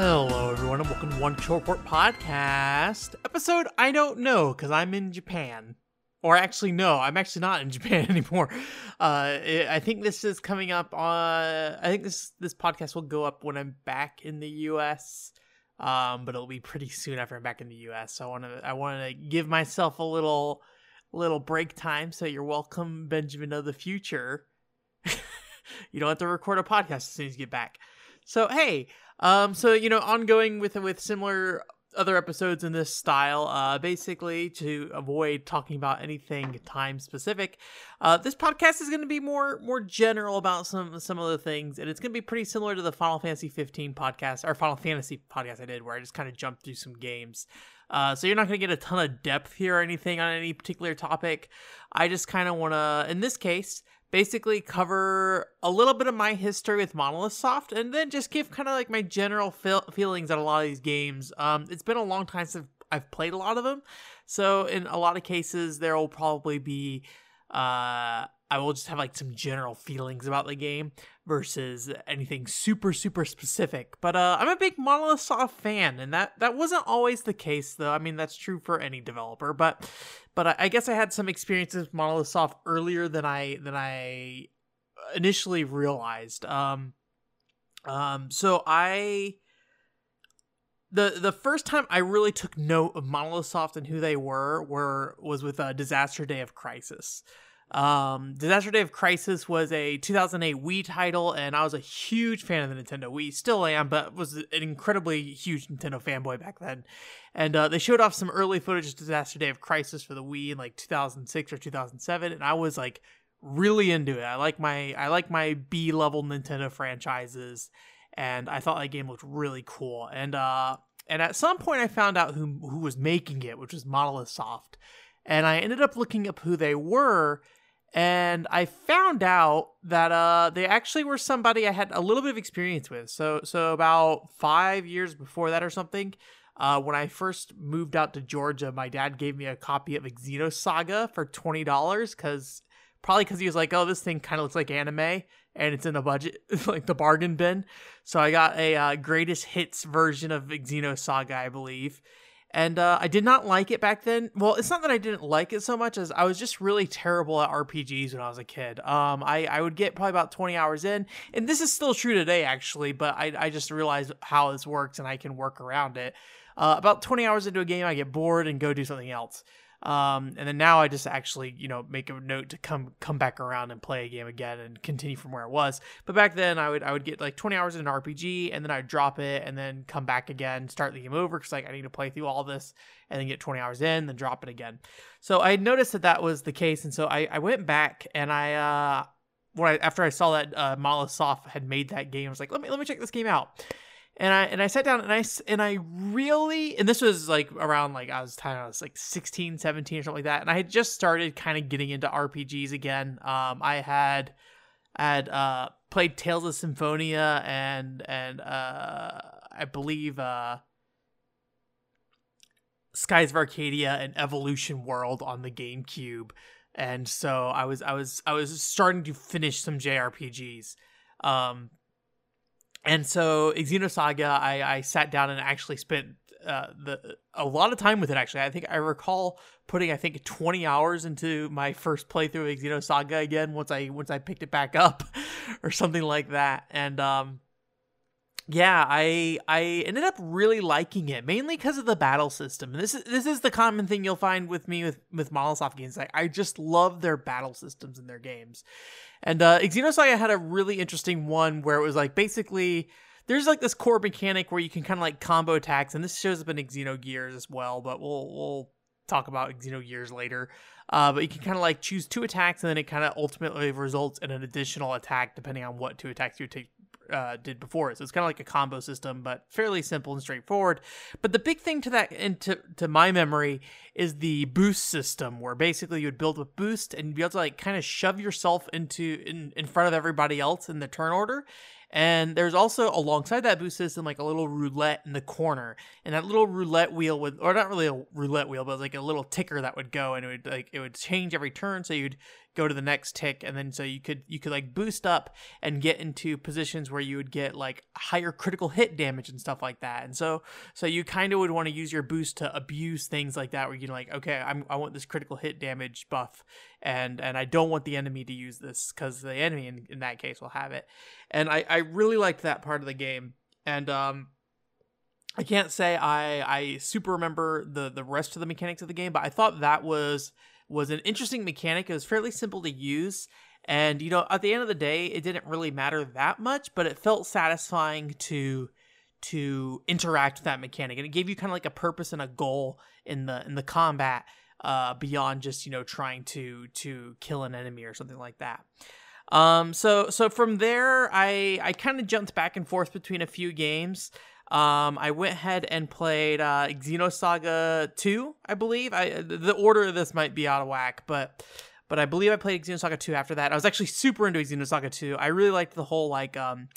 Hello, everyone, and welcome to One Short Report Podcast. Episode I don't know because I'm in Japan. Or actually, no, I'm actually not in Japan anymore. Uh, I think this is coming up on. I think this this podcast will go up when I'm back in the U.S. Um, but it'll be pretty soon after I'm back in the U.S. So I want to I want to give myself a little little break time. So you're welcome, Benjamin of the future. you don't have to record a podcast as soon as you get back. So hey, um, so you know, ongoing with with similar other episodes in this style, uh, basically to avoid talking about anything time specific. Uh, this podcast is going to be more more general about some some of the things, and it's going to be pretty similar to the Final Fantasy 15 podcast or Final Fantasy podcast I did, where I just kind of jumped through some games. Uh, so you're not going to get a ton of depth here or anything on any particular topic. I just kind of want to, in this case, basically cover a little bit of my history with Monolith Soft and then just give kind of like my general feel- feelings on a lot of these games. Um, it's been a long time since I've played a lot of them. So in a lot of cases, there will probably be, uh, I will just have like some general feelings about the game versus anything super super specific. But uh, I'm a big Monolith Soft fan, and that that wasn't always the case though. I mean that's true for any developer, but but I, I guess I had some experiences with Monolith Soft earlier than I than I initially realized. Um, um, so I the the first time I really took note of Monolith Soft and who they were were was with a Disaster Day of Crisis. Um, Disaster Day of Crisis was a 2008 Wii title, and I was a huge fan of the Nintendo Wii. Still am, but was an incredibly huge Nintendo fanboy back then. And uh, they showed off some early footage of Disaster Day of Crisis for the Wii in like 2006 or 2007, and I was like really into it. I like my I like my B level Nintendo franchises, and I thought that game looked really cool. And uh, and at some point, I found out who who was making it, which was Monolith Soft, and I ended up looking up who they were and I found out that uh they actually were somebody I had a little bit of experience with. So so about 5 years before that or something, uh when I first moved out to Georgia, my dad gave me a copy of Xenosaga for $20 cuz probably cuz he was like, "Oh, this thing kind of looks like anime and it's in the budget like the bargain bin." So I got a uh, greatest hits version of Xenosaga, I believe and uh, I did not like it back then. Well, it's not that I didn't like it so much as I was just really terrible at RPGs when I was a kid. Um, I, I would get probably about 20 hours in, and this is still true today, actually, but I, I just realized how this works and I can work around it. Uh, about 20 hours into a game, I get bored and go do something else. Um, and then now I just actually, you know, make a note to come come back around and play a game again and continue from where it was. But back then, I would I would get like 20 hours in an RPG and then I'd drop it and then come back again, start the game over because like I need to play through all this and then get 20 hours in, then drop it again. So I noticed that that was the case, and so I I went back and I uh when I after I saw that uh, had made that game, I was like, let me let me check this game out and I and I sat down and I and I really and this was like around like I was kind of like 16 17 or something like that and I had just started kind of getting into RPGs again. Um I had had uh played Tales of Symphonia and and uh I believe uh Skies of Arcadia and Evolution World on the GameCube and so I was I was I was starting to finish some JRPGs um and so Xenosaga, I, I sat down and actually spent uh, the a lot of time with it. Actually, I think I recall putting I think 20 hours into my first playthrough of Xenosaga again once I once I picked it back up, or something like that. And um, yeah, I I ended up really liking it mainly because of the battle system. And this is this is the common thing you'll find with me with with Monolith games. I, I just love their battle systems in their games. And uh, Xenosaga had a really interesting one where it was like basically there's like this core mechanic where you can kind of like combo attacks, and this shows up in Xenogears as well. But we'll we'll talk about Xenogears later. Uh, but you can kind of like choose two attacks, and then it kind of ultimately results in an additional attack depending on what two attacks you take uh, did before. So it's kind of like a combo system, but fairly simple and straightforward. But the big thing to that, into to my memory, is the boost system, where basically you would build with boost and be able to like kind of shove yourself into in in front of everybody else in the turn order. And there's also alongside that boost system like a little roulette in the corner, and that little roulette wheel would, or not really a roulette wheel, but like a little ticker that would go, and it would like it would change every turn. So you'd go to the next tick and then so you could you could like boost up and get into positions where you would get like higher critical hit damage and stuff like that. And so so you kind of would want to use your boost to abuse things like that where you're like okay I'm, i want this critical hit damage buff and and i don't want the enemy to use this because the enemy in, in that case will have it. And i i really liked that part of the game. And um I can't say I I super remember the the rest of the mechanics of the game, but I thought that was was an interesting mechanic. It was fairly simple to use. And, you know, at the end of the day, it didn't really matter that much, but it felt satisfying to to interact with that mechanic. And it gave you kind of like a purpose and a goal in the in the combat uh beyond just, you know, trying to to kill an enemy or something like that. Um so so from there I I kind of jumped back and forth between a few games. Um, I went ahead and played uh, Xenosaga 2, I believe. I the order of this might be out of whack, but but I believe I played Xenosaga 2 after that. I was actually super into Xenosaga 2. I really liked the whole like um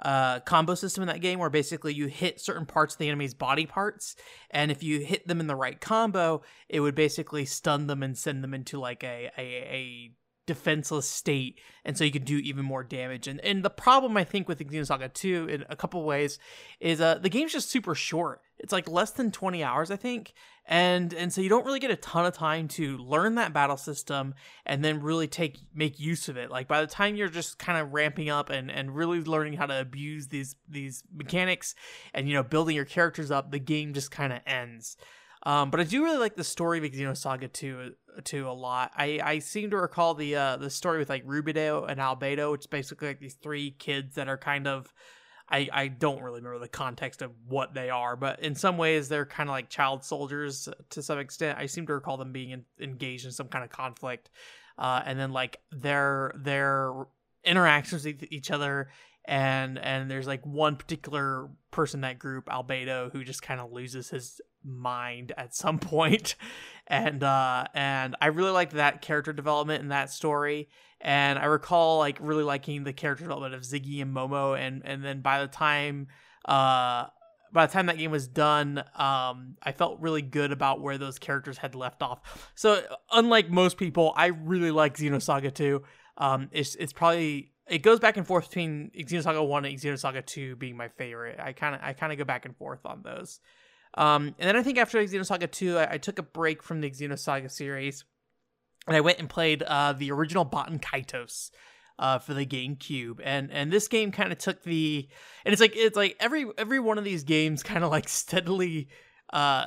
uh combo system in that game where basically you hit certain parts of the enemy's body parts and if you hit them in the right combo, it would basically stun them and send them into like a a, a defenseless state and so you can do even more damage. And and the problem i think with xenosaga 2 in a couple ways is uh the game's just super short. It's like less than 20 hours i think. And and so you don't really get a ton of time to learn that battle system and then really take make use of it. Like by the time you're just kind of ramping up and and really learning how to abuse these these mechanics and you know building your characters up the game just kind of ends um, but I do really like the story of Xenosaga 2 to a lot. I, I seem to recall the uh, the story with like Rubedo and Albedo, which is basically like these three kids that are kind of I, I don't really remember the context of what they are, but in some ways they're kind of like child soldiers to some extent. I seem to recall them being in, engaged in some kind of conflict, uh, and then like their their interactions with each other and and there's like one particular person in that group albedo who just kind of loses his mind at some point and uh and i really liked that character development in that story and i recall like really liking the character development of ziggy and momo and and then by the time uh by the time that game was done, um, I felt really good about where those characters had left off. So, unlike most people, I really like Xenosaga 2. Um, it's it's probably it goes back and forth between Xenosaga 1 and Xenosaga 2 being my favorite. I kind of I kind of go back and forth on those. Um, and then I think after Xenosaga 2, I, I, took a break from the Xenosaga series and I went and played uh, the original Baten Kaitos uh, for the GameCube. And and this game kind of took the and it's like it's like every every one of these games kind of like steadily uh,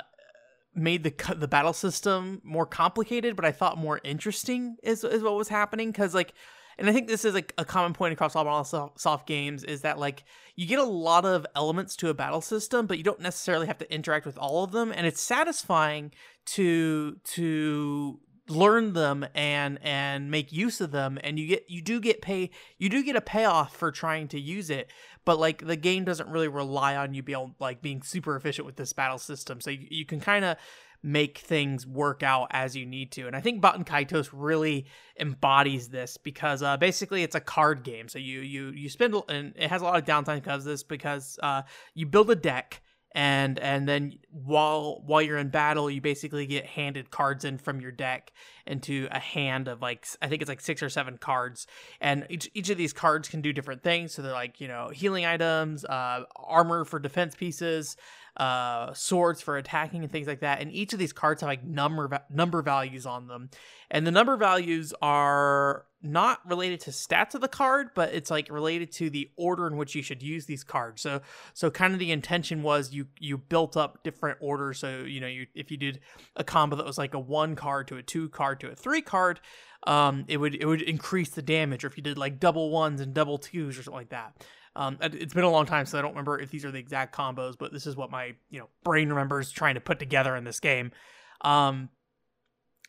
made the the battle system more complicated, but I thought more interesting is is what was happening because like and I think this is like a common point across all soft games is that like you get a lot of elements to a battle system, but you don't necessarily have to interact with all of them, and it's satisfying to to learn them and and make use of them. And you get you do get pay you do get a payoff for trying to use it but like the game doesn't really rely on you being like being super efficient with this battle system. So you, you can kind of make things work out as you need to. And I think Baten Kaitos really embodies this because uh, basically it's a card game. So you you you spend and it has a lot of downtime because of this because uh, you build a deck and and then while while you're in battle you basically get handed cards in from your deck into a hand of like i think it's like six or seven cards and each, each of these cards can do different things so they're like you know healing items uh, armor for defense pieces uh, swords for attacking and things like that. And each of these cards have like number number values on them, and the number values are not related to stats of the card, but it's like related to the order in which you should use these cards. So so kind of the intention was you you built up different orders. So you know you if you did a combo that was like a one card to a two card to a three card, um, it would it would increase the damage. Or if you did like double ones and double twos or something like that. Um, it's been a long time, so I don't remember if these are the exact combos, but this is what my you know brain remembers trying to put together in this game. Um,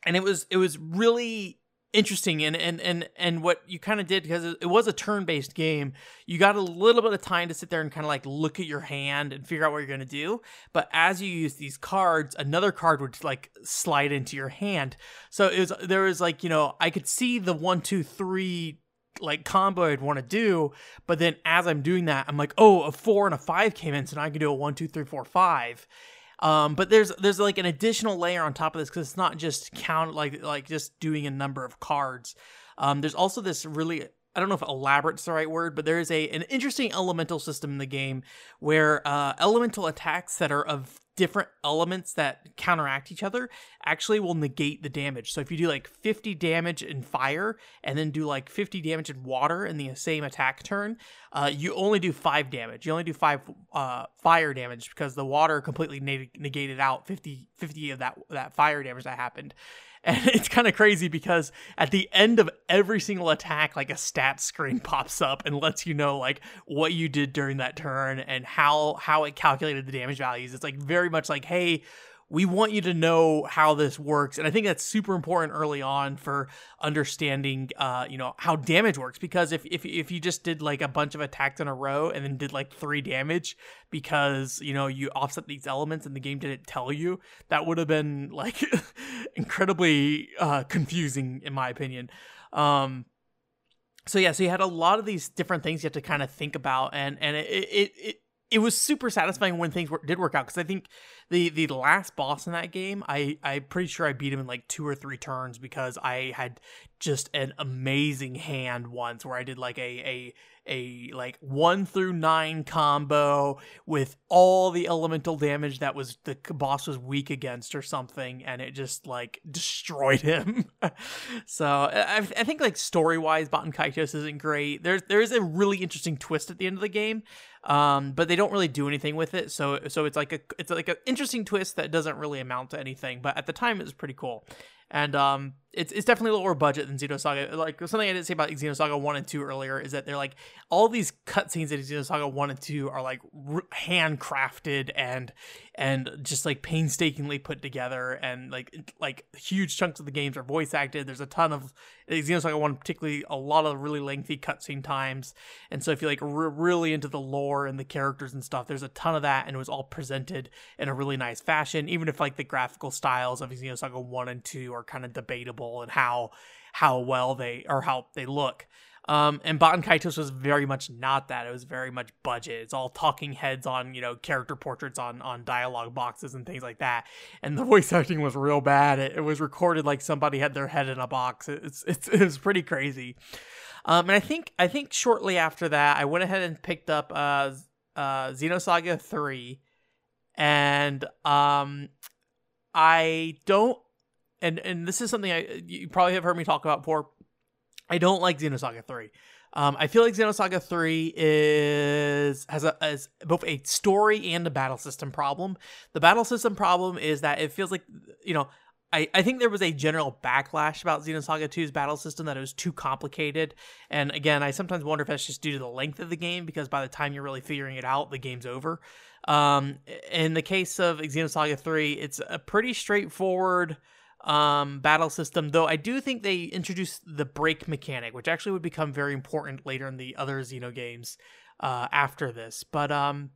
and it was it was really interesting and and and and what you kind of did because it was a turn-based game you got a little bit of time to sit there and kind of like look at your hand and figure out what you're going to do but as you use these cards another card would like slide into your hand so it was there was like you know i could see the one two three like combo I'd want to do. But then as I'm doing that, I'm like, oh, a four and a five came in, so now I can do a one, two, three, four, five. Um, but there's there's like an additional layer on top of this because it's not just count like like just doing a number of cards. Um, there's also this really I don't know if elaborate's the right word, but there is a an interesting elemental system in the game where uh, elemental attacks that are of different elements that counteract each other actually will negate the damage. So if you do like 50 damage in fire and then do like 50 damage in water in the same attack turn, uh, you only do five damage. You only do five uh, fire damage because the water completely negated out 50, 50 of that that fire damage that happened. And it's kind of crazy because at the end of every single attack, like a stat screen pops up and lets you know like what you did during that turn and how how it calculated the damage values. It's like very much like, hey, we want you to know how this works and i think that's super important early on for understanding uh, you know how damage works because if, if if you just did like a bunch of attacks in a row and then did like three damage because you know you offset these elements and the game didn't tell you that would have been like incredibly uh, confusing in my opinion. Um so yeah so you had a lot of these different things you have to kind of think about and and it it, it it was super satisfying when things were, did work out because I think the the last boss in that game, I I'm pretty sure I beat him in like two or three turns because I had just an amazing hand once where I did like a a a like one through nine combo with all the elemental damage that was the boss was weak against or something, and it just like destroyed him. so I, I think like story wise, Baten Kaitos isn't great. There's there is a really interesting twist at the end of the game, um, but they don't really do anything with it. So so it's like a it's like an interesting twist that doesn't really amount to anything. But at the time, it was pretty cool and um, it's it's definitely a little lower budget than Xenosaga. Like something I didn't say about Xenosaga one and two earlier is that they're like all these cutscenes in Xenosaga one and two are like r- handcrafted and and just like painstakingly put together, and like like huge chunks of the games are voice acted. There's a ton of Xenosaga one, particularly a lot of really lengthy cutscene times, and so if you're like r- really into the lore and the characters and stuff, there's a ton of that, and it was all presented in a really nice fashion. Even if like the graphical styles of Xenosaga one and two are kind of debatable and how how well they or how they look. Um, and Baten Kaitos was very much not that. It was very much budget. It's all talking heads on, you know, character portraits on on dialogue boxes and things like that. And the voice acting was real bad. It, it was recorded like somebody had their head in a box. It's it's it was pretty crazy. Um, and I think I think shortly after that, I went ahead and picked up uh, uh, Xenosaga three, and um, I don't and and this is something I you probably have heard me talk about before. I don't like Xenosaga 3. Um, I feel like Xenosaga 3 is has a has both a story and a battle system problem. The battle system problem is that it feels like you know I, I think there was a general backlash about Xenosaga 2's battle system that it was too complicated. And again, I sometimes wonder if that's just due to the length of the game because by the time you're really figuring it out, the game's over. Um, in the case of Xenosaga 3, it's a pretty straightforward um, battle system, though I do think they introduced the break mechanic, which actually would become very important later in the other Xeno games uh, after this. But um,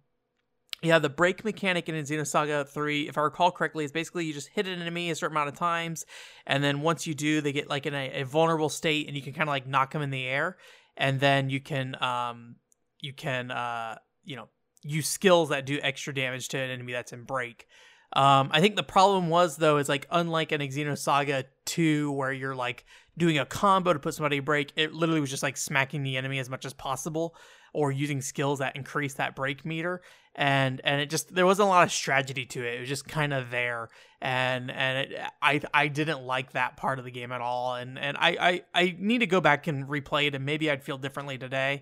yeah, the break mechanic in Xenosaga 3, if I recall correctly, is basically you just hit an enemy a certain amount of times, and then once you do, they get like in a, a vulnerable state, and you can kind of like knock them in the air, and then you can um, you can uh, you know use skills that do extra damage to an enemy that's in break. Um, I think the problem was though is like unlike an Xenosaga 2 where you're like doing a combo to put somebody break, it literally was just like smacking the enemy as much as possible or using skills that increase that break meter. And and it just there wasn't a lot of strategy to it. It was just kind of there. And and it, I I didn't like that part of the game at all. And and I, I I need to go back and replay it and maybe I'd feel differently today.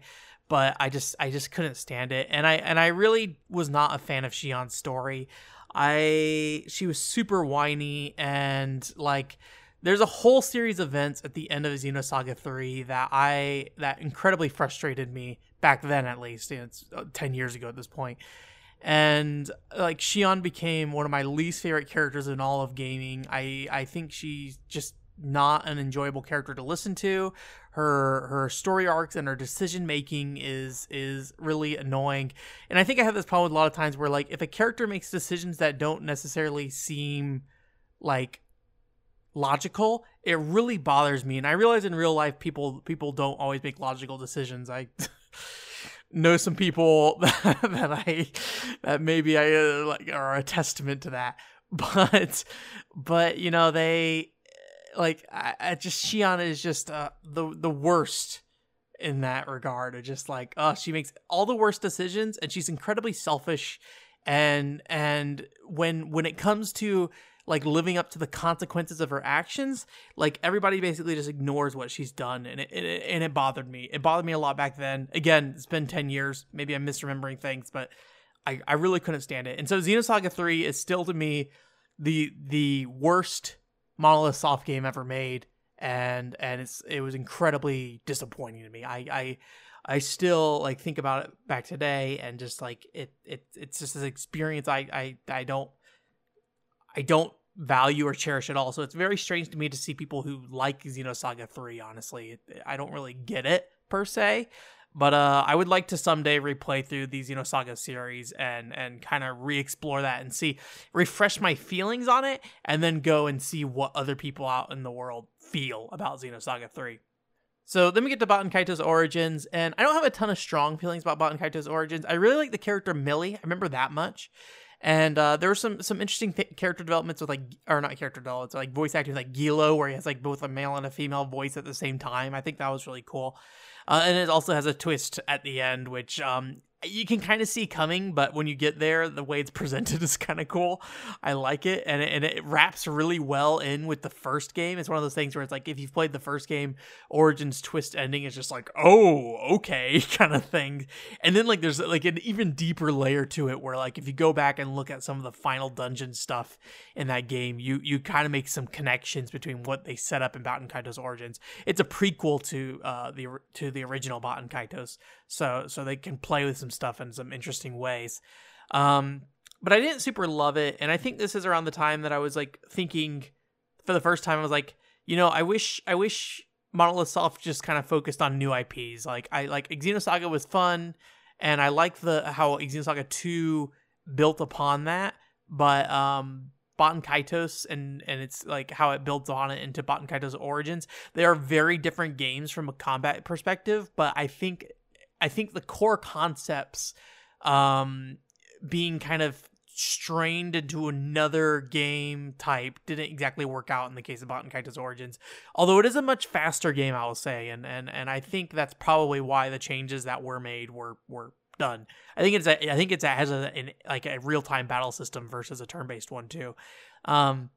But I just I just couldn't stand it. And I and I really was not a fan of Shion's story. I she was super whiny and like there's a whole series of events at the end of Xenosaga 3 that I that incredibly frustrated me back then at least. it's uh, 10 years ago at this point. And like Shion became one of my least favorite characters in all of gaming. I I think she's just not an enjoyable character to listen to. Her her story arcs and her decision making is is really annoying. And I think I have this problem with a lot of times where like if a character makes decisions that don't necessarily seem like logical, it really bothers me. And I realize in real life people people don't always make logical decisions. I know some people that I that maybe I uh, like are a testament to that. But but you know they like I, I just Shion is just uh, the the worst in that regard. Of just like oh she makes all the worst decisions and she's incredibly selfish. And and when when it comes to like living up to the consequences of her actions like everybody basically just ignores what she's done. And it, it, and it bothered me. It bothered me a lot back then. Again it's been 10 years. Maybe i'm misremembering things but i i really couldn't stand it. And so xenosaga 3 is still to me the the worst monolith soft game ever made and and it's it was incredibly disappointing to me i i I still like think about it back today and just like it it it's just an experience I I I don't I don't value or cherish at all. So it's very strange to me to see people who like Xenosaga 3, honestly. I don't really get it per se. But uh, I would like to someday replay through the Xenosaga series and and kind of re-explore that and see, refresh my feelings on it, and then go and see what other people out in the world feel about Xenosaga 3. So then we get to Baten Kaitos origins, and I don't have a ton of strong feelings about Baten Kaitos origins. I really like the character Milly. I remember that much. And uh, there were some some interesting th- character developments with like, or not character developments, like voice acting, like Guillo, where he has like both a male and a female voice at the same time. I think that was really cool. Uh, and it also has a twist at the end, which um, you can kind of see coming, but when you get there, the way it's presented is kind of cool. I like it, and it, and it wraps really well in with the first game. It's one of those things where it's like if you've played the first game, Origins twist ending is just like, oh, okay, kind of thing. And then like there's like an even deeper layer to it where like if you go back and look at some of the final dungeon stuff in that game, you you kind of make some connections between what they set up in Baten Kaitos Origins. It's a prequel to uh the to the original Baten Kaitos, so so they can play with some stuff in some interesting ways. Um, but I didn't super love it, and I think this is around the time that I was like thinking for the first time. I was like, you know, I wish I wish Monolith Soft just kind of focused on new IPs. Like I like Xenosaga was fun, and I like the how Xenosaga Two built upon that, but um. Baten Kaitos and and it's like how it builds on it into Baten Kaitos Origins. They are very different games from a combat perspective, but I think I think the core concepts um, being kind of strained into another game type didn't exactly work out in the case of Baten Kaitos Origins. Although it is a much faster game, I will say, and and and I think that's probably why the changes that were made were were done. I think it's a, I think it's a, has a like a real time battle system versus a turn based one too. Um,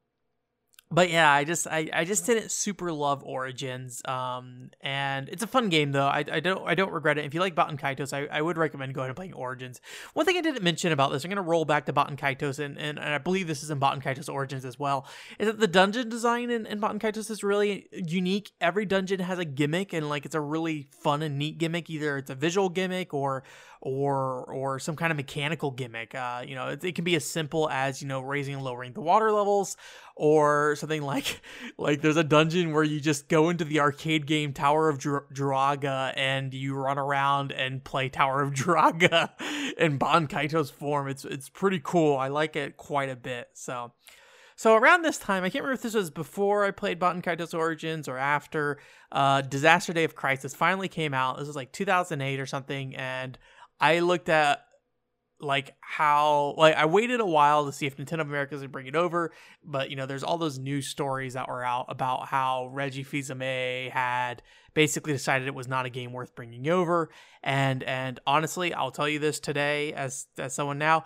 but yeah, I just I, I just didn't super love Origins. Um, and it's a fun game though. I, I don't I don't regret it. If you like Baten Kaitos, I, I would recommend going and playing Origins. One thing I didn't mention about this, I'm gonna roll back to Baten Kaitos, and, and, and I believe this is in Baten Kaitos Origins as well. Is that the dungeon design in, in Baten Kaitos is really unique. Every dungeon has a gimmick, and like it's a really fun and neat gimmick. Either it's a visual gimmick or or or some kind of mechanical gimmick. Uh, you know, it, it, can be as simple as you know raising and lowering the water levels, or something like like there's a dungeon where you just go into the arcade game Tower of Druaga and you run around and play Tower of Druaga in Baten Kaitos form. It's it's pretty cool. I like it quite a bit. So. So around this time, I can't remember if this was before I played Baten Kaitos Origins or after. Uh, Disaster Day of Crisis finally came out. This was like 2008 or something, and I looked at like how like I waited a while to see if Nintendo America would bring it over, but you know, there's all those news stories that were out about how Reggie Fils-Aimé had basically decided it was not a game worth bringing over. And and honestly, I'll tell you this today as as someone now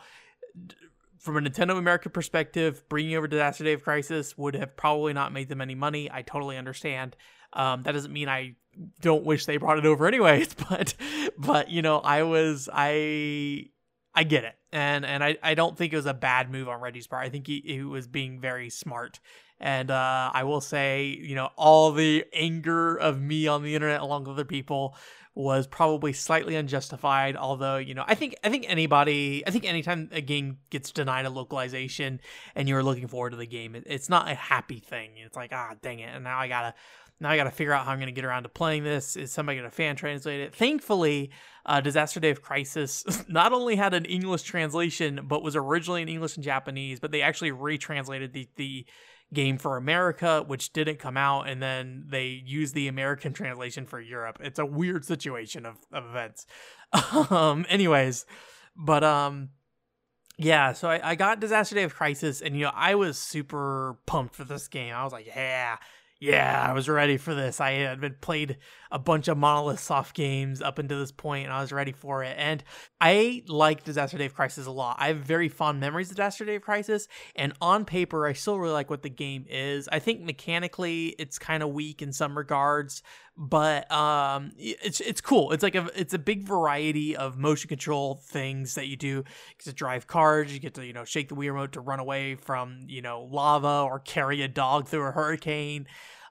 from a Nintendo America perspective, bringing over Disaster Day of Crisis would have probably not made them any money. I totally understand. Um, that doesn't mean I don't wish they brought it over anyways, but but you know, I was I I get it. And and I, I don't think it was a bad move on Reggie's part. I think he, he was being very smart. And uh, I will say, you know, all the anger of me on the internet along with other people was probably slightly unjustified. Although, you know, I think I think anybody, I think anytime a game gets denied a localization and you're looking forward to the game, it, it's not a happy thing. It's like, ah, dang it, and now I gotta now I got to figure out how I'm going to get around to playing this. Is somebody going to fan translate it? Thankfully, uh, Disaster Day of Crisis not only had an English translation, but was originally in English and Japanese, but they actually retranslated the the game for America, which didn't come out, and then they used the American translation for Europe. It's a weird situation of, of events. um, anyways, but um, yeah, so I, I got Disaster Day of Crisis, and you know, I was super pumped for this game. I was like, yeah, yeah, I was ready for this. I had been played a bunch of Monolith Soft games up until this point, and I was ready for it. And I like Disaster Day of Crisis a lot. I have very fond memories of Disaster Day of Crisis, and on paper, I still really like what the game is. I think mechanically, it's kind of weak in some regards, but um, it's it's cool. It's like a it's a big variety of motion control things that you do. You get to drive cars. You get to you know shake the Wii remote to run away from you know lava or carry a dog through a hurricane.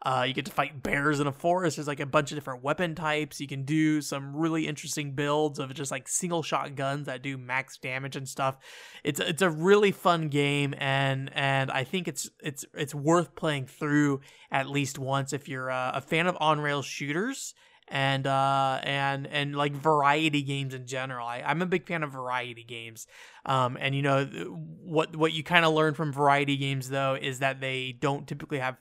Uh, you get to fight bears in a forest. There's like a bunch of different weapon types. You can do some really interesting builds of just like single shot guns that do max damage and stuff. It's it's a really fun game, and and I think it's it's it's worth playing through at least once if you're uh, a fan of on rail shooters and uh and and like variety games in general I, i'm a big fan of variety games um and you know what what you kind of learn from variety games though is that they don't typically have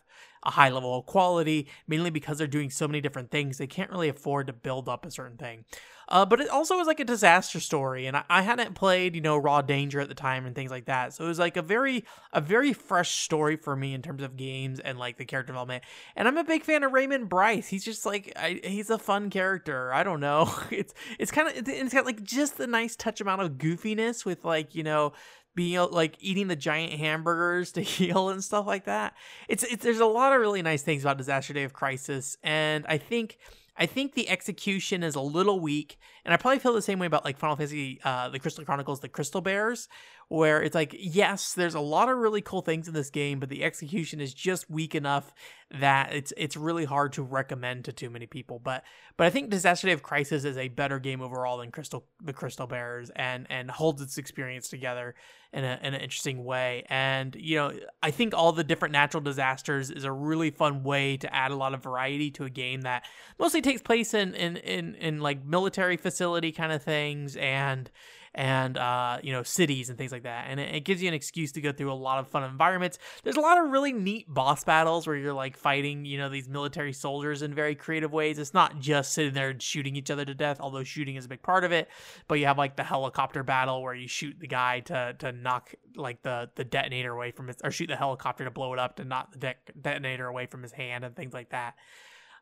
a high level of quality, mainly because they're doing so many different things. They can't really afford to build up a certain thing. Uh, but it also was like a disaster story, and I, I, hadn't played, you know, Raw Danger at the time and things like that. So it was like a very, a very fresh story for me in terms of games and like the character development. And I'm a big fan of Raymond Bryce. He's just like, I, he's a fun character. I don't know. It's it's kind of it's got like just the nice touch amount of goofiness with like you know being like eating the giant hamburgers to heal and stuff like that. It's it's there's a lot of really nice things about Disaster Day of Crisis, and I think I think the execution is a little weak, and I probably feel the same way about like Final Fantasy, uh, the Crystal Chronicles, the Crystal Bearers, where it's like, yes, there's a lot of really cool things in this game, but the execution is just weak enough that it's it's really hard to recommend to too many people. But but I think Disaster Day of Crisis is a better game overall than Crystal the Crystal Bearers and and holds its experience together in a in an interesting way. And you know, I think all the different natural disasters is a really fun way to add a lot of variety to a game that mostly takes place in in in, in like military facility kind of things and and uh, you know cities and things like that. And it, it, gives you an excuse to go through a lot of fun environments. There's a lot of really neat boss battles where you're like fighting you know these military soldiers in very creative ways. It's not just sitting there and shooting each other to death, although shooting is a big part of it. But you have like the helicopter battle where you shoot the guy to to knock like the the detonator away from his or shoot the helicopter to blow it up to knock the de- detonator away from his hand and things like that.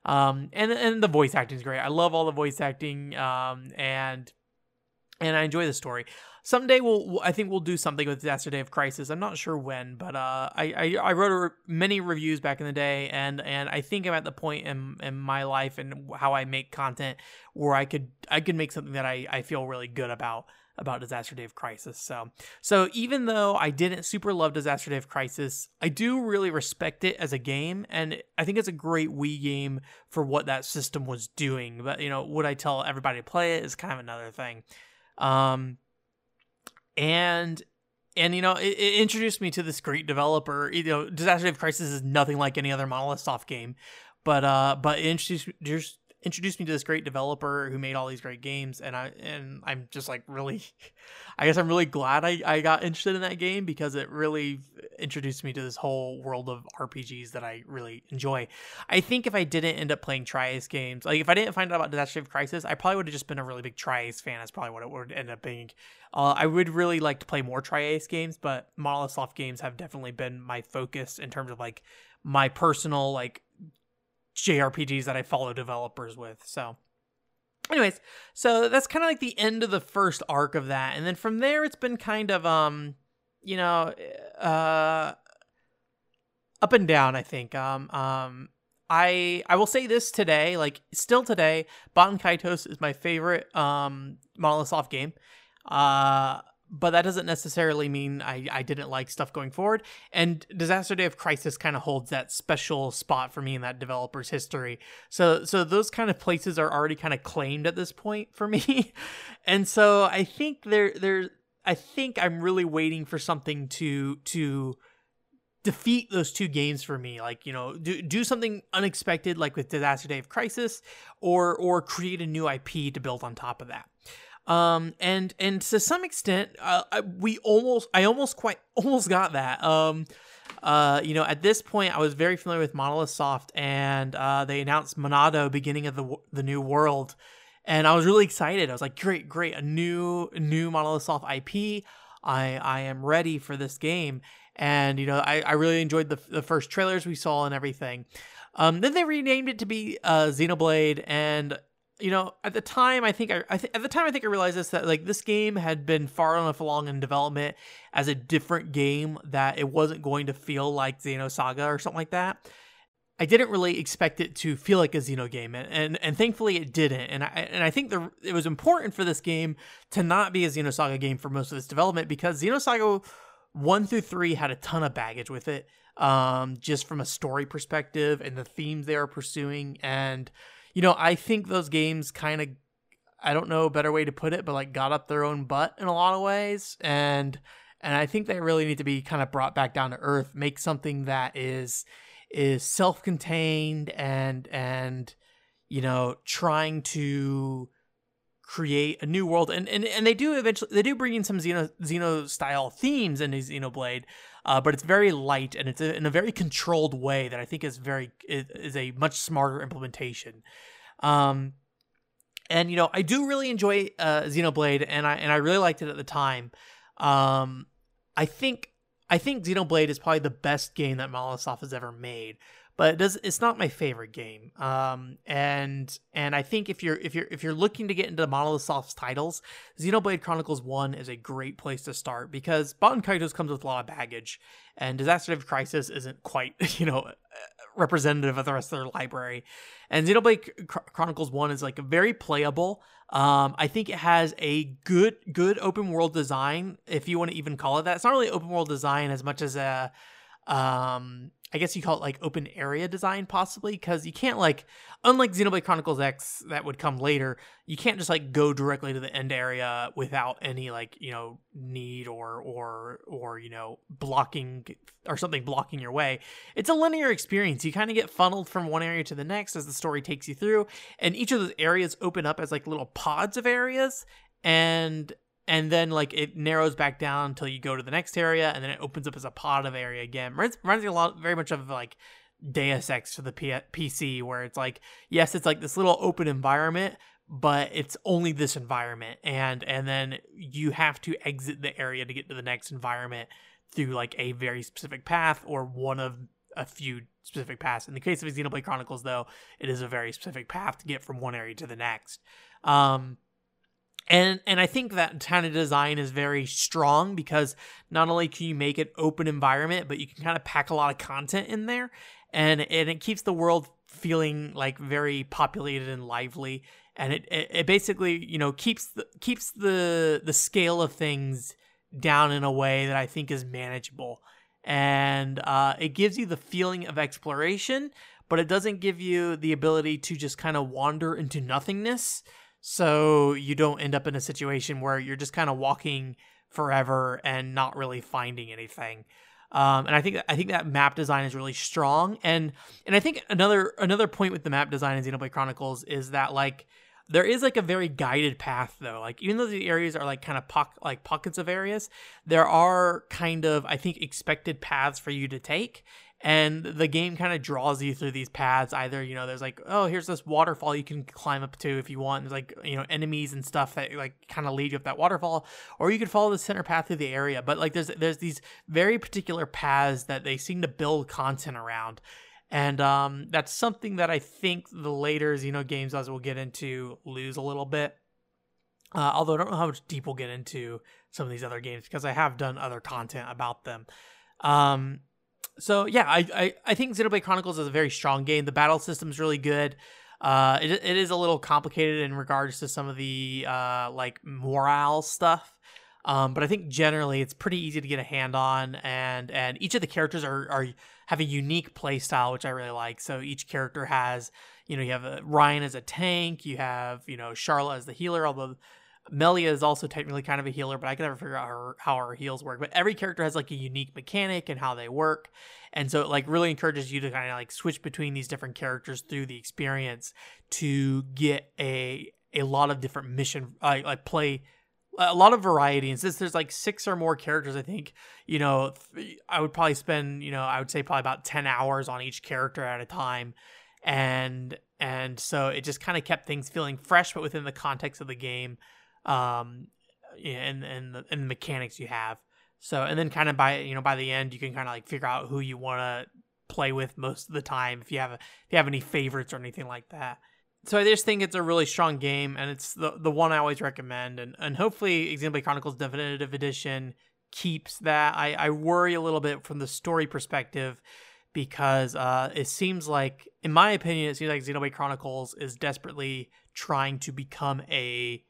Um, and and the voice acting is great. I love all the voice acting. Um, and and I enjoy the story. Someday we'll, I think we'll do something with Disaster Day of Crisis. I'm not sure when, but uh, I, I, I wrote re- many reviews back in the day, and and I think I'm at the point in in my life and how I make content where I could I could make something that I, I feel really good about about Disaster Day of Crisis. So so even though I didn't super love Disaster Day of Crisis, I do really respect it as a game, and I think it's a great Wii game for what that system was doing. But you know, would I tell everybody to play it is kind of another thing. Um, and and you know it, it, introduced me to this great developer. You know, Disaster Day of Crisis is nothing like any other Monolith Soft game, but uh, but it introduced introduced me to this great developer who made all these great games and I and I'm just like really I guess I'm really glad I, I got interested in that game because it really introduced me to this whole world of RPGs that I really enjoy. I think if I didn't end up playing Tri-Ace games, like if I didn't find out about Disaster of Crisis, I probably would have just been a really big Tri-Ace fan. That's probably what it would end up being. Uh, I would really like to play more Tri-Ace games, but Monolith Soft games have definitely been my focus in terms of like my personal like JRPGs that I follow developers with. So, anyways, so that's kind of like the end of the first arc of that, and then from there it's been kind of um, you know, uh, up and down. I think um um. I I will say this today, like still today, Baten Kaitos is my favorite um Monolith Soft game. Uh but that doesn't necessarily mean I, I didn't like stuff going forward. And Disaster Day of Crisis kind of holds that special spot for me in that developer's history. So so those kind of places are already kind of claimed at this point for me. and so I think there there I think I'm really waiting for something to to defeat those two games for me like you know do, do something unexpected like with disaster day of crisis or or create a new ip to build on top of that um and and to some extent uh, I, we almost i almost quite almost got that um uh, you know, at this point, I was very familiar with Monolith Soft, and uh, they announced Monado, beginning of the the new world, and I was really excited. I was like, great, great, a new new Monolith Soft IP. I I am ready for this game, and you know, I, I really enjoyed the the first trailers we saw and everything. Um, then they renamed it to be uh, Xenoblade, and you know, at the time, I think I, I th- at the time I think I realized this that like this game had been far enough along in development as a different game that it wasn't going to feel like Xenosaga or something like that. I didn't really expect it to feel like a Xeno game, and and, and thankfully it didn't. And I and I think the it was important for this game to not be a Xenosaga game for most of its development because Xenosaga one through three had a ton of baggage with it, um, just from a story perspective and the themes they are pursuing and you know, I think those games kind of I don't know a better way to put it, but like got up their own butt in a lot of ways and and I think they really need to be kind of brought back down to earth, make something that is is self-contained and and you know, trying to create a new world and, and and they do eventually they do bring in some xeno xeno style themes into xenoblade uh, but it's very light and it's a, in a very controlled way that I think is very is a much smarter implementation. Um, and you know, I do really enjoy uh, Xenoblade, and I and I really liked it at the time. Um, I think I think Xenoblade is probably the best game that Monolith has ever made but it does it's not my favorite game. Um and and i think if you're if you're if you're looking to get into the monolith soft's titles xenoblade chronicles 1 is a great place to start because baten kaitos comes with a lot of baggage and disaster of crisis isn't quite you know representative of the rest of their library. And xenoblade chronicles 1 is like very playable. Um, I think it has a good good open world design, if you want to even call it that. It's not really open world design as much as a um I guess you call it like open area design possibly because you can't like unlike Xenoblade Chronicles X that would come later, you can't just like go directly to the end area without any like, you know, need or or or you know, blocking or something blocking your way. It's a linear experience. You kind of get funneled from one area to the next as the story takes you through, and each of those areas open up as like little pods of areas and and then like it narrows back down until you go to the next area, and then it opens up as a pod of area again. Reminds, reminds me a lot, very much of like Deus Ex for the P- PC, where it's like yes, it's like this little open environment, but it's only this environment, and and then you have to exit the area to get to the next environment through like a very specific path or one of a few specific paths. In the case of Xenoblade Chronicles, though, it is a very specific path to get from one area to the next. Um, and and I think that kind of design is very strong because not only can you make it open environment, but you can kind of pack a lot of content in there, and and it keeps the world feeling like very populated and lively, and it it, it basically you know keeps the keeps the the scale of things down in a way that I think is manageable, and uh, it gives you the feeling of exploration, but it doesn't give you the ability to just kind of wander into nothingness so you don't end up in a situation where you're just kind of walking forever and not really finding anything. Um, and I think I think that map design is really strong. And and I think another another point with the map design in Xenoblade Chronicles is that like there is like a very guided path though. Like even though the areas are like kind of pock like pockets of areas, there are kind of I think expected paths for you to take and the game kind of draws you through these paths either you know there's like oh here's this waterfall you can climb up to if you want there's like you know enemies and stuff that like kind of lead you up that waterfall or you could follow the center path through the area but like there's there's these very particular paths that they seem to build content around and um, that's something that I think the later Xeno games, as we'll get into, lose a little bit. Uh, although I don't know how much deep we'll get into some of these other games because I have done other content about them. Um, so yeah, I, I, I think Xenoblade Chronicles is a very strong game. The battle system is really good. Uh, it, it is a little complicated in regards to some of the uh, like morale stuff. Um, but I think generally it's pretty easy to get a hand on, and and each of the characters are are have a unique play style, which I really like. So each character has, you know, you have a, Reyn as a tank, you have you know Sharla as the healer, although Melia is also technically kind of a healer, but I can never figure out her, how her heals work. But every character has like a unique mechanic and how they work. And so it like really encourages you to kind of like switch between these different characters through the experience to get a a lot of different mission uh, like play a lot of variety. And since there's like six or more characters, I think you know I would probably spend you know I would say probably about ten hours on each character at a time, and and so it just kind of kept things feeling fresh, but within the context of the game, um, and and the, and the mechanics you have. So and then kind of by you know by the end you can kind of like figure out who you want to play with most of the time if you have a, if you have any favorites or anything like that. So I just think it's a really strong game and it's the the one I always recommend and and hopefully Xenoblade Chronicles Definitive Edition keeps that. I I worry a little bit from the story perspective because uh, it seems like, in my opinion, it seems like Xenoblade Chronicles is desperately trying to become a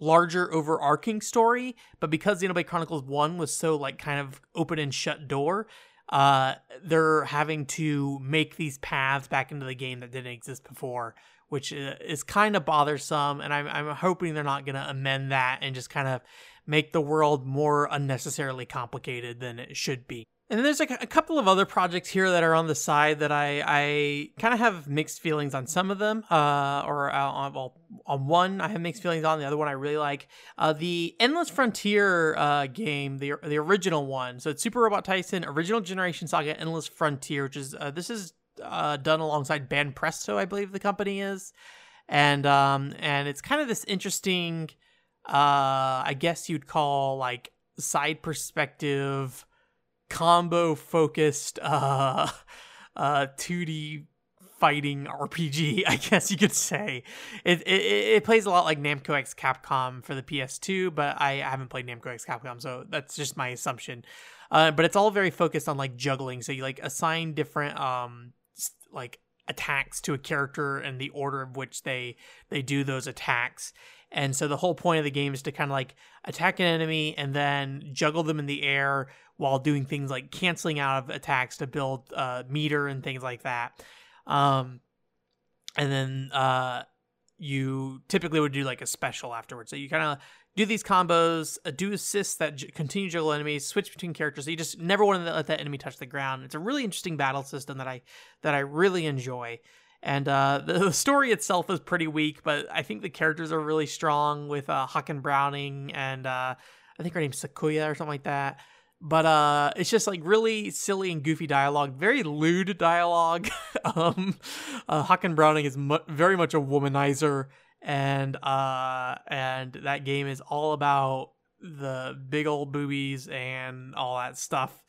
larger overarching story but because xenoblade chronicles 1 was so like kind of open and shut door uh they're having to make these paths back into the game that didn't exist before which uh, is kind of bothersome and i'm, I'm hoping they're not going to amend that and just kind of make the world more unnecessarily complicated than it should be and then there's like a couple of other projects here that are on the side that I I kind of have mixed feelings on some of them. Uh, or uh, on, well, on one I have mixed feelings on. The other one I really like. Uh, the Endless Frontier uh, game, the the original one. So it's Super Robot Taisen, Original Generation Saga Endless Frontier, which is uh, this is uh, done alongside Banpresto, I believe the company is, and um and it's kind of this interesting, uh, I guess you'd call like side perspective combo focused uh uh 2D fighting RPG, I guess you could say. It, it it plays a lot like Namco X Capcom for the PS2, but I haven't played Namco X Capcom, so that's just my assumption. Uh, but it's all very focused on like juggling, so you like assign different um like attacks to a character and the order of which they they do those attacks. And so the whole point of the game is to kind of like attack an enemy and then juggle them in the air while doing things like canceling out of attacks to build uh, meter and things like that. Um, and then uh, you typically would do like a special afterwards. So you kind of do these combos, uh, do assists that j- continue juggle enemies, switch between characters. So you just never want to let that enemy touch the ground. It's a really interesting battle system that I that I really enjoy. And uh, the, the, story itself is pretty weak, but I think the characters are really strong with uh, Haken Browning and uh, I think her name's Sakuya or something like that. But uh, it's just like really silly and goofy dialogue, very lewd dialogue. um, uh, Haken Browning is mu- very much a womanizer, and uh, and that game is all about the big old boobies and all that stuff.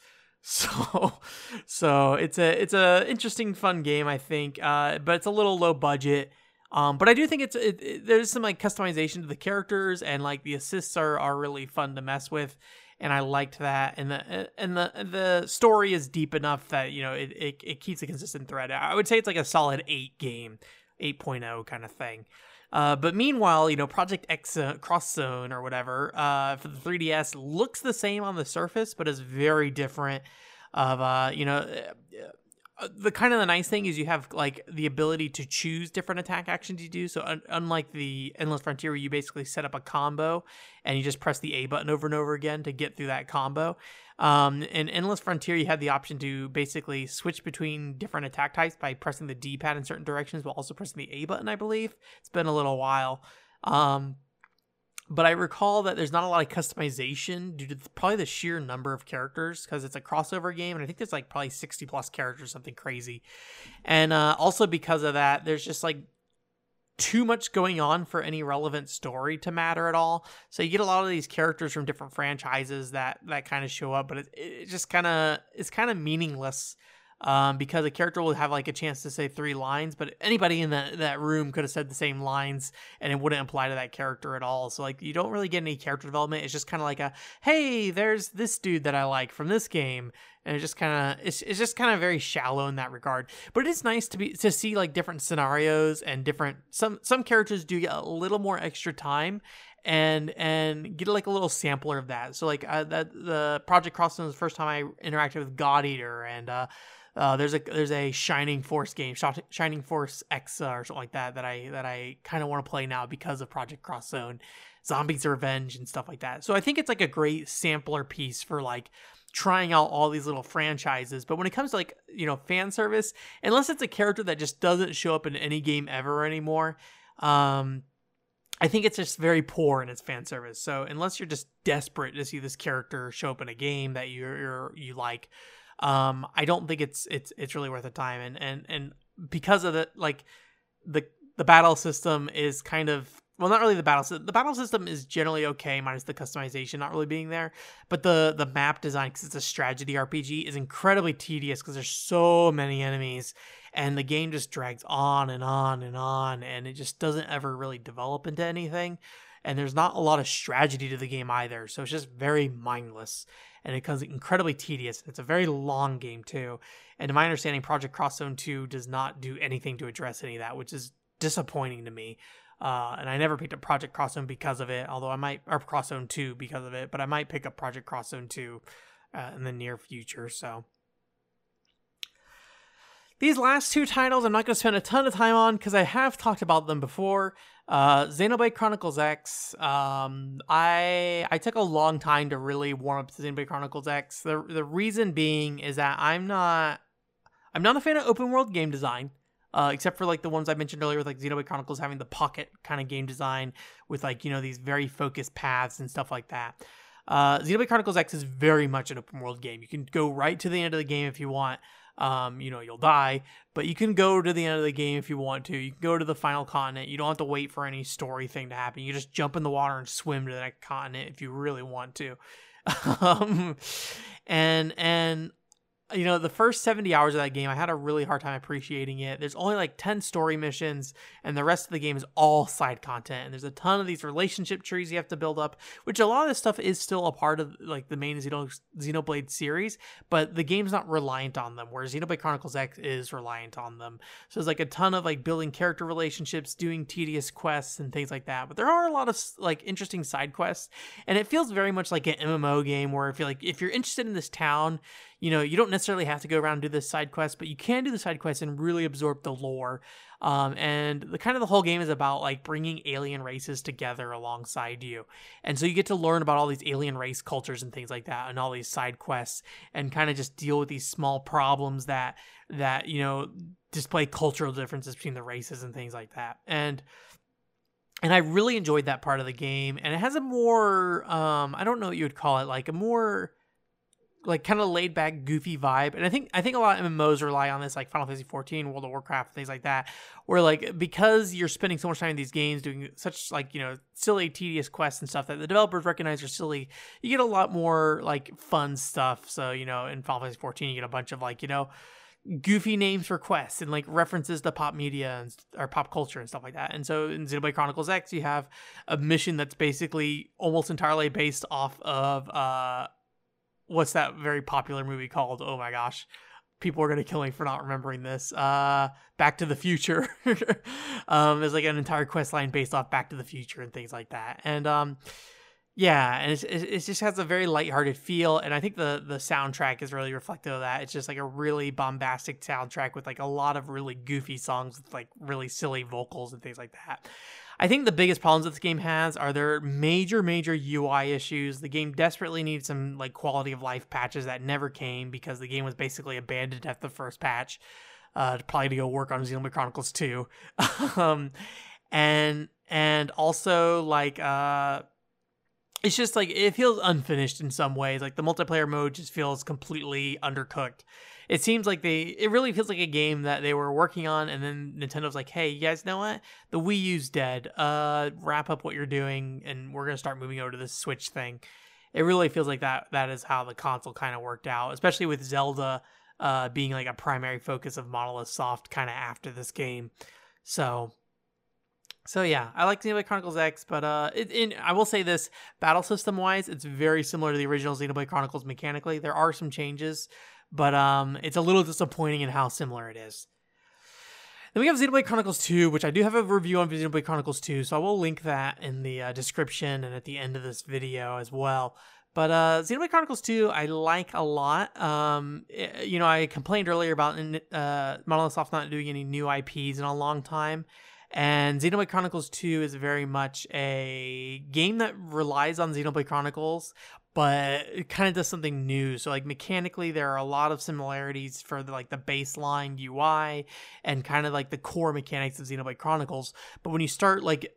So, so it's a it's a interesting, fun game, I think. Uh, but it's a little low budget. Um, but I do think it's it, it, there's some like customization to the characters and like the assists are are really fun to mess with, and I liked that. And the and the the story is deep enough that you know it it, it keeps a consistent thread. I would say it's like a solid eight game, 8.0 kind of thing. Uh, but meanwhile, you know, Project X uh, Cross Zone or whatever uh, for the 3DS looks the same on the surface, but is very different. Of uh, you know, the kind of the nice thing is you have like the ability to choose different attack actions you do. So un- unlike the Endless Frontier, where you basically set up a combo and you just press the A button over and over again to get through that combo. Um, in Endless Frontier, you had the option to basically switch between different attack types by pressing the D pad in certain directions, while also pressing the A button. I believe it's been a little while. Um, but I recall that there's not a lot of customization due to probably the sheer number of characters because it's a crossover game, and I think there's like probably 60 plus characters, something crazy. And uh, also because of that, there's just like too much going on for any relevant story to matter at all. So you get a lot of these characters from different franchises that that kind of show up, but it, it just kind of it's kind of meaningless um, because a character will have like a chance to say three lines, but anybody in that that room could have said the same lines, and it wouldn't apply to that character at all. So like you don't really get any character development. It's just kind of like a hey, there's this dude that I like from this game, and it just kind of it's it's just kind of very shallow in that regard. But it is nice to be to see like different scenarios and different some some characters do get a little more extra time and and get like a little sampler of that. So like uh, that the Project Crossing was the first time I interacted with God Eater and uh, uh, there's a there's a Shining Force game, Shining Force X or something like that that I that I kind of want to play now because of Project Cross Zone, Zombies Revenge and stuff like that. So I think it's like a great sampler piece for like trying out all these little franchises. But when it comes to like you know fan service, unless it's a character that just doesn't show up in any game ever anymore, um, I think it's just very poor in its fan service. So unless you're just desperate to see this character show up in a game that you're, you're you like, um, I don't think it's it's it's really worth the time. And and and because of the like the the battle system is kind of well, not really the battle system. The battle system is generally okay, minus the customization not really being there. But the the map design, because it's a strategy RPG, is incredibly tedious because there's so many enemies, and the game just drags on and on and on, and it just doesn't ever really develop into anything. And there's not a lot of strategy to the game either, so it's just very mindless, and it becomes incredibly tedious. It's a very long game too, and to my understanding, Project Cross Zone Two does not do anything to address any of that, which is disappointing to me. Uh, and I never picked up Project Cross Zone because of it, although I might, or Cross Zone 2 because of it, but I might pick up Project Cross Zone 2 uh, in the near future. So these last two titles, I'm not going to spend a ton of time on because I have talked about them before. Uh, Xenoblade Chronicles X. Um, I I took a long time to really warm up to Xenoblade Chronicles X. The the reason being is that I'm not I'm not a fan of open world game design uh, except for like the ones I mentioned earlier with like Xenoblade Chronicles having the pocket kind of game design with like, you know, these very focused paths and stuff like that. Uh, Xenoblade Chronicles X is very much an open world game. You can go right to the end of the game if you want. Um, you know, you'll die, but you can go to the end of the game if you want to. You can go to the final continent. You don't have to wait for any story thing to happen. You just jump in the water and swim to that continent if you really want to. um, and and you know, the first 70 hours of that game, I had a really hard time appreciating it. There's only like 10 story missions, and the rest of the game is all side content. And there's a ton of these relationship trees you have to build up, which a lot of this stuff is still a part of like the main Xenoblade series, but the game's not reliant on them, whereas Xenoblade Chronicles X is reliant on them. So there's like a ton of like building character relationships, doing tedious quests, and things like that. But there are a lot of like interesting side quests, and it feels very much like an MMO game where if you're like, if you're interested in this town, you know, you don't necessarily have to go around and do the side quest, but you can do the side quest and really absorb the lore. Um, and the kind of the whole game is about like bringing alien races together alongside you, and so you get to learn about all these alien race cultures and things like that, and all these side quests, and kind of just deal with these small problems that that you know display cultural differences between the races and things like that, and and I really enjoyed that part of the game. And it has a more, um, I don't know what you would call it, like a more like kind of laid back, goofy vibe. And I think I think a lot of MMOs rely on this, like Final Fantasy 14, World of Warcraft, things like that, where like because you're spending so much time in these games doing such like you know silly, tedious quests and stuff that the developers recognize are silly, you get a lot more like fun stuff. So you know in Final Fantasy 14, you get a bunch of like you know goofy names for quests and like references to pop media and or pop culture and stuff like that. And so in Xenoblade Chronicles X, you have a mission that's basically almost entirely based off of uh what's that very popular movie called? Oh my gosh. People are gonna kill me for not remembering this. Uh, Back to the Future. um, there's like an entire quest line based off Back to the Future and things like that. And um, yeah, and it's, it just has a very lighthearted feel, and I think the the soundtrack is really reflective of that. It's just like a really bombastic soundtrack with like a lot of really goofy songs with like really silly vocals and things like that. I think the biggest problems that this game has are their major, major UI issues. The game desperately needs some like quality of life patches that never came because the game was basically abandoned at the first patch. Uh, probably to go work on Xenoblade Chronicles 2. um, and and also like uh it's just like it feels unfinished in some ways. Like the multiplayer mode just feels completely undercooked it seems like they it really feels like a game that they were working on and then Nintendo's like, "Hey, you guys know what? The Wii U's dead. Uh wrap up what you're doing and we're going to start moving over to this Switch thing." It really feels like that that is how the console kind of worked out, especially with Zelda uh being like a primary focus of Monolith Soft kind of after this game. So so yeah, I like Xenoblade Chronicles X, but uh, it, in, I will say this: battle system wise, it's very similar to the original Xenoblade Chronicles mechanically. There are some changes, but um, it's a little disappointing in how similar it is. Then we have Xenoblade Chronicles 2, which I do have a review on Xenoblade Chronicles 2, so I will link that in the uh, description and at the end of this video as well. But uh, Xenoblade Chronicles 2, I like a lot. Um, it, eh, you know, I complained earlier about uh, Monolith Soft not doing any new IPs in a long time. And Xenoblade Chronicles 2 is very much a game that relies on Xenoblade Chronicles, but it kind of does something new. So like mechanically, there are a lot of similarities for the, like the baseline UI and kind of like the core mechanics of Xenoblade Chronicles. But when you start like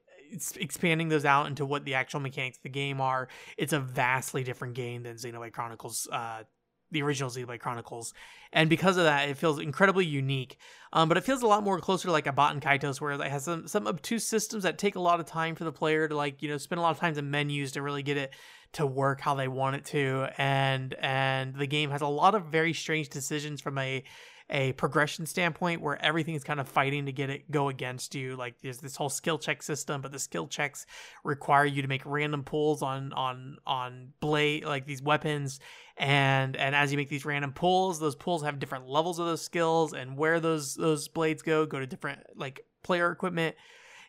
expanding those out into what the actual mechanics of the game are, it's a vastly different game than Xenoblade Chronicles uh, the original Xenoblade Chronicles, and because of that, it feels incredibly unique. Um, but it feels a lot more closer to like a Baten Kaitos, where it has some some obtuse systems that take a lot of time for the player to like you know spend a lot of times in menus to really get it to work how they want it to, and and the game has a lot of very strange decisions from a a progression standpoint where everything is kind of fighting to get it go against you. Like there's this whole skill check system, but the skill checks require you to make random pulls on on on blade like these weapons and and as you make these random pulls those pulls have different levels of those skills and where those those blades go go to different like player equipment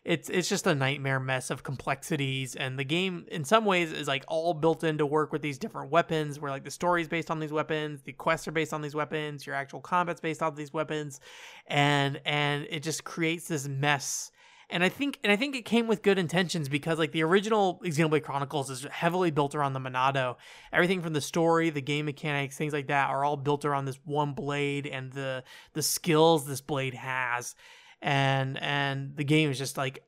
it's it's just a nightmare mess of complexities and the game in some ways is like all built in to work with these different weapons where like the story is based on these weapons the quests are based on these weapons your actual combat's based on these weapons and and it just creates this mess and I think and I think it came with good intentions because like the original Xenoblade Chronicles is heavily built around the Monado. Everything from the story, the game mechanics, things like that are all built around this one blade and the the skills this blade has and and the game is just like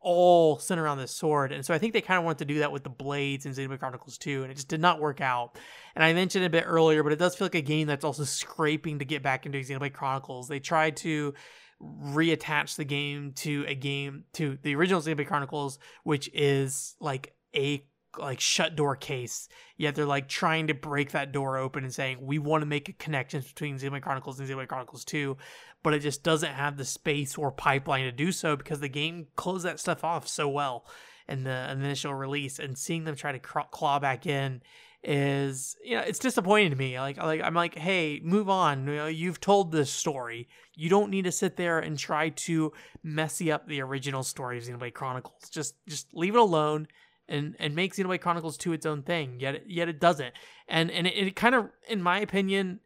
all centered around this sword. And so I think they kind of wanted to do that with the blades in Xenoblade Chronicles 2, and it just did not work out. And I mentioned a bit earlier, but it does feel like a game that's also scraping to get back into Xenoblade Chronicles. They tried to reattach the game to a game to the original Xenoblade Chronicles, which is like a like shut door case. Yet they're like trying to break that door open and saying we want to make a connection between Xenoblade Chronicles and Xenoblade Chronicles 2, but it just doesn't have the space or pipeline to do so because the game closed that stuff off so well in the initial release. And seeing them try to claw back in is you know it's disappointing to me like like i'm like hey move on you know you've told this story you don't need to sit there and try to messy up the original story of xenoblade chronicles just just leave it alone and and make xenoblade chronicles 2 its own thing yet yet it doesn't and and it, it kind of in my opinion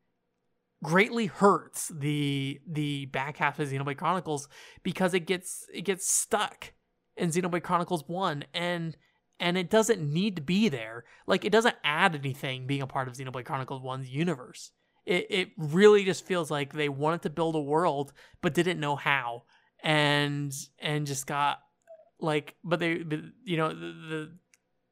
greatly hurts the the back half of Xenoblade Chronicles because it gets it gets stuck in Xenoblade Chronicles 1 and and it doesn't need to be there. Like it doesn't add anything being a part of Xenoblade Chronicles 1's universe. It it really just feels like they wanted to build a world but didn't know how and and just got like but they but, you know the, the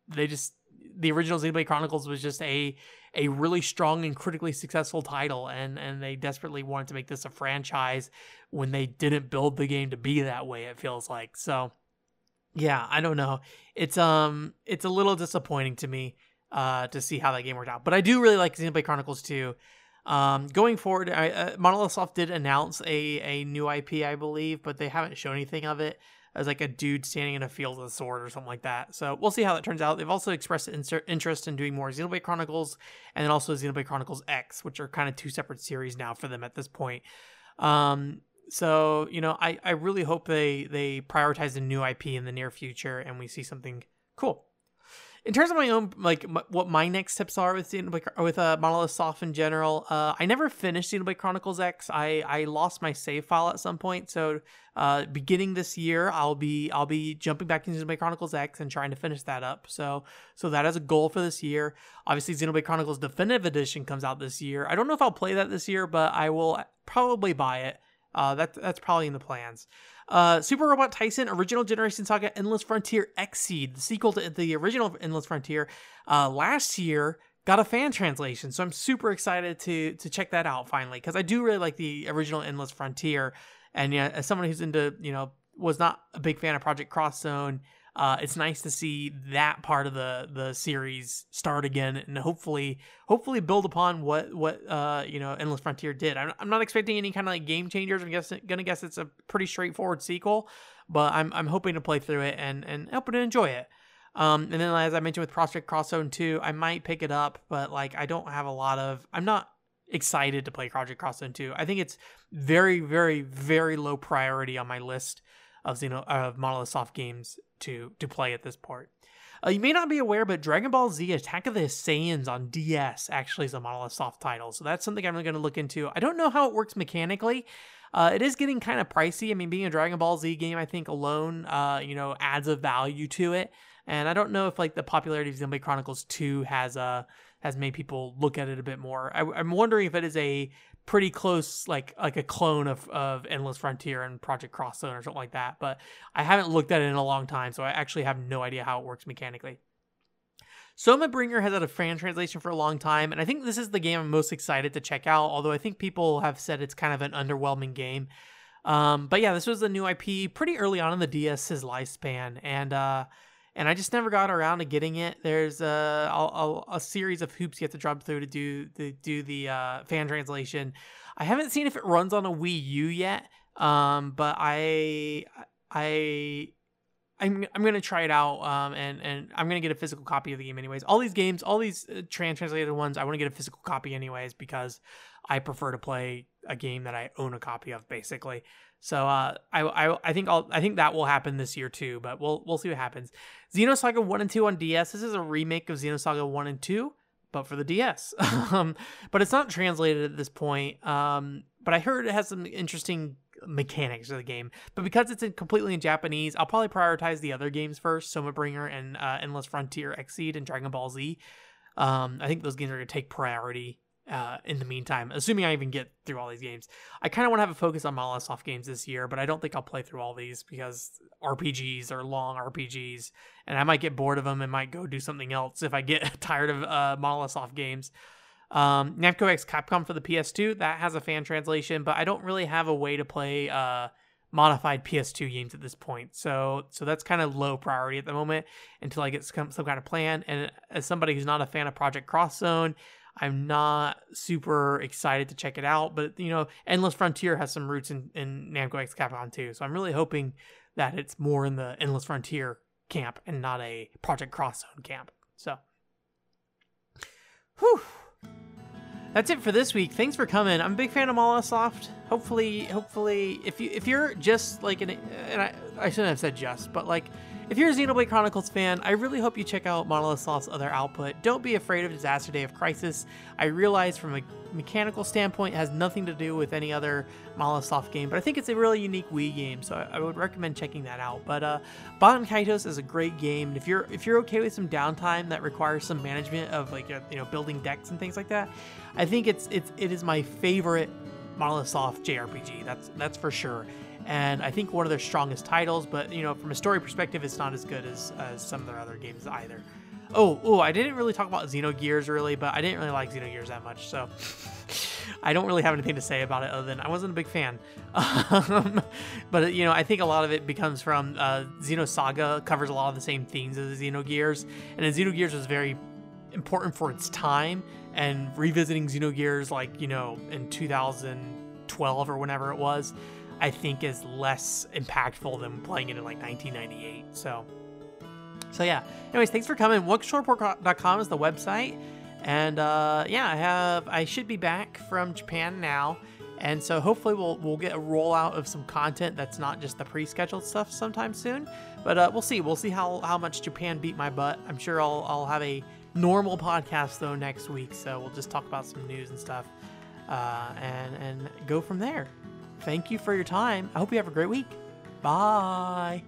they just the original Xenoblade Chronicles was just a a really strong and critically successful title and and they desperately wanted to make this a franchise when they didn't build the game to be that way it feels like. So yeah i don't know. It's um it's a little disappointing to me uh to see how that game worked out. But i do really like xenoblade chronicles 2 um going forward I, uh, monolith soft did announce a a new ip i believe but they haven't shown anything of it as like a dude standing in a field with a sword or something like that. So we'll see how that turns out. They've also expressed interest in doing more Xenoblade Chronicles and then also Xenoblade Chronicles X, which are kind of two separate series now for them at this point. Um, so you know, I I really hope they they prioritize a new IP in the near future and we see something cool in terms of my own like m- what my next tips are with Xenoblade, with uh, Monolith Soft in general, uh, I never finished Xenoblade Chronicles X. I I lost my save file at some point, so uh, beginning this year, I'll be I'll be jumping back into Xenoblade Chronicles X and trying to finish that up. So so that is a goal for this year. Obviously, Xenoblade Chronicles Definitive Edition comes out this year. I don't know if I'll play that this year, but I will probably buy it. Uh, that that's probably in the plans. Uh, Super Robot Taisen, Original Generation Saga Endless Frontier EXCEED, the sequel to the original Endless Frontier, uh, last year got a fan translation. So I'm super excited to to check that out finally because I do really like the original Endless Frontier. And yeah, as someone who's into you know was not a big fan of Project Cross Zone, uh, it's nice to see that part of the the series start again and hopefully hopefully build upon what what uh, you know Endless Frontier did. I'm, I'm not expecting any kind of like game changers. I'm guessing gonna guess it's a pretty straightforward sequel, but I'm I'm hoping to play through it and and hoping to enjoy it. Um, and then as I mentioned with Project Cross Zone 2, I might pick it up, but like I don't have a lot of I'm not excited to play Project Cross Zone 2. I think it's very very very low priority on my list of Xeno of Monolith Soft games to to play at this part. Uh, you may not be aware, but Dragon Ball Z Attack of the Saiyans on DS actually is a Monolith Soft title, so that's something I'm going to look into. I don't know how it works mechanically. Uh, it is getting kind of pricey. I mean, being a Dragon Ball Z game, I think alone, uh, you know, adds a value to it. And I don't know if like the popularity of Xenoblade Chronicles 2 has uh has made people look at it a bit more. I, am wondering if it is a pretty close, like like a clone of of Endless Frontier and Project Cross Zone or something like that. But I haven't looked at it in a long time, so I actually have no idea how it works mechanically. Soma Bringer has had a fan translation for a long time, and I think this is the game I'm most excited to check out. Although I think people have said it's kind of an underwhelming game. Um, but yeah, this was a new IP pretty early on in the DS's lifespan, and uh, and I just never got around to getting it. There's a, a, a series of hoops you have to jump through to do the do the uh, fan translation. I haven't seen if it runs on a Wii U yet, um, but I I I'm I'm gonna try it out, um, and and I'm gonna get a physical copy of the game anyways. All these games, all these uh, trans translated ones, I want to get a physical copy anyways because I prefer to play a game that I own a copy of, basically. So uh, I, I I think I'll I think that will happen this year too, but we'll we'll see what happens. Xenosaga One and Two on DS. This is a remake of Xenosaga One and Two, but for the DS. um, but it's not translated at this point. Um, but I heard it has some interesting mechanics of the game. But because it's in completely in Japanese, I'll probably prioritize the other games first: Soma Bringer and uh, Endless Frontier, EXCEED, and Dragon Ball Z. Um, I think those games are going to take priority uh, in the meantime, assuming I even get through all these games. I kind of want to have a focus on Monolith Soft games this year, but I don't think I'll play through all these because RPGs are long RPGs, and I might get bored of them and might go do something else if I get tired of uh, Soft games. Um, Namco X Capcom for the PS2 that has a fan translation, but I don't really have a way to play uh, modified PS2 games at this point. So so that's kind of low priority at the moment until I get some, some kind of plan. And as somebody who's not a fan of Project Cross Zone, I'm not super excited to check it out, but you know, Endless Frontier has some roots in, in Namco X Capcom too. So I'm really hoping that it's more in the Endless Frontier camp and not a Project Cross Zone camp. So, whew. That's it for this week. Thanks for coming. I'm a big fan of Monolith Soft. Hopefully, hopefully, if you if you're just like an, and I, I shouldn't have said just, but like if you're a Xenoblade Chronicles fan, I really hope you check out Monolith Soft's other output. Don't be afraid of Disaster Day of Crisis. I realize from a mechanical standpoint, it has nothing to do with any other Monolith Soft game, but I think it's a really unique Wii game, so I, would recommend checking that out. But uh, Baten Kaitos is a great game, and if you're if you're okay with some downtime that requires some management of like uh, you know building decks and things like that, I think it's it's it is my favorite Monolith Soft JRPG. That's that's for sure and I think one of their strongest titles. But you know, from a story perspective, it's not as good as, as some of their other games either. Oh, oh, I didn't really talk about Xenogears really, but I didn't really like Xenogears that much, so I don't really have anything to say about it other than I wasn't a big fan. Um, but you know, I think a lot of it becomes from uh, Xenosaga covers a lot of the same themes as Xenogears, and Xenogears was very important for its time. And revisiting Xenogears, like you know, in 2012 or whenever it was, I think is less impactful than playing it in like 1998. So, so yeah. Anyways, thanks for coming. WhatShortPort.com is the website, and uh, yeah, I have I should be back from Japan now, and so hopefully we'll we'll get a rollout of some content that's not just the pre-scheduled stuff sometime soon. But uh, we'll see. We'll see how how much Japan beat my butt. I'm sure I'll I'll have a normal podcast though next week, so we'll just talk about some news and stuff, uh, and and go from there. Thank you for your time. I hope you have a great week. Bye.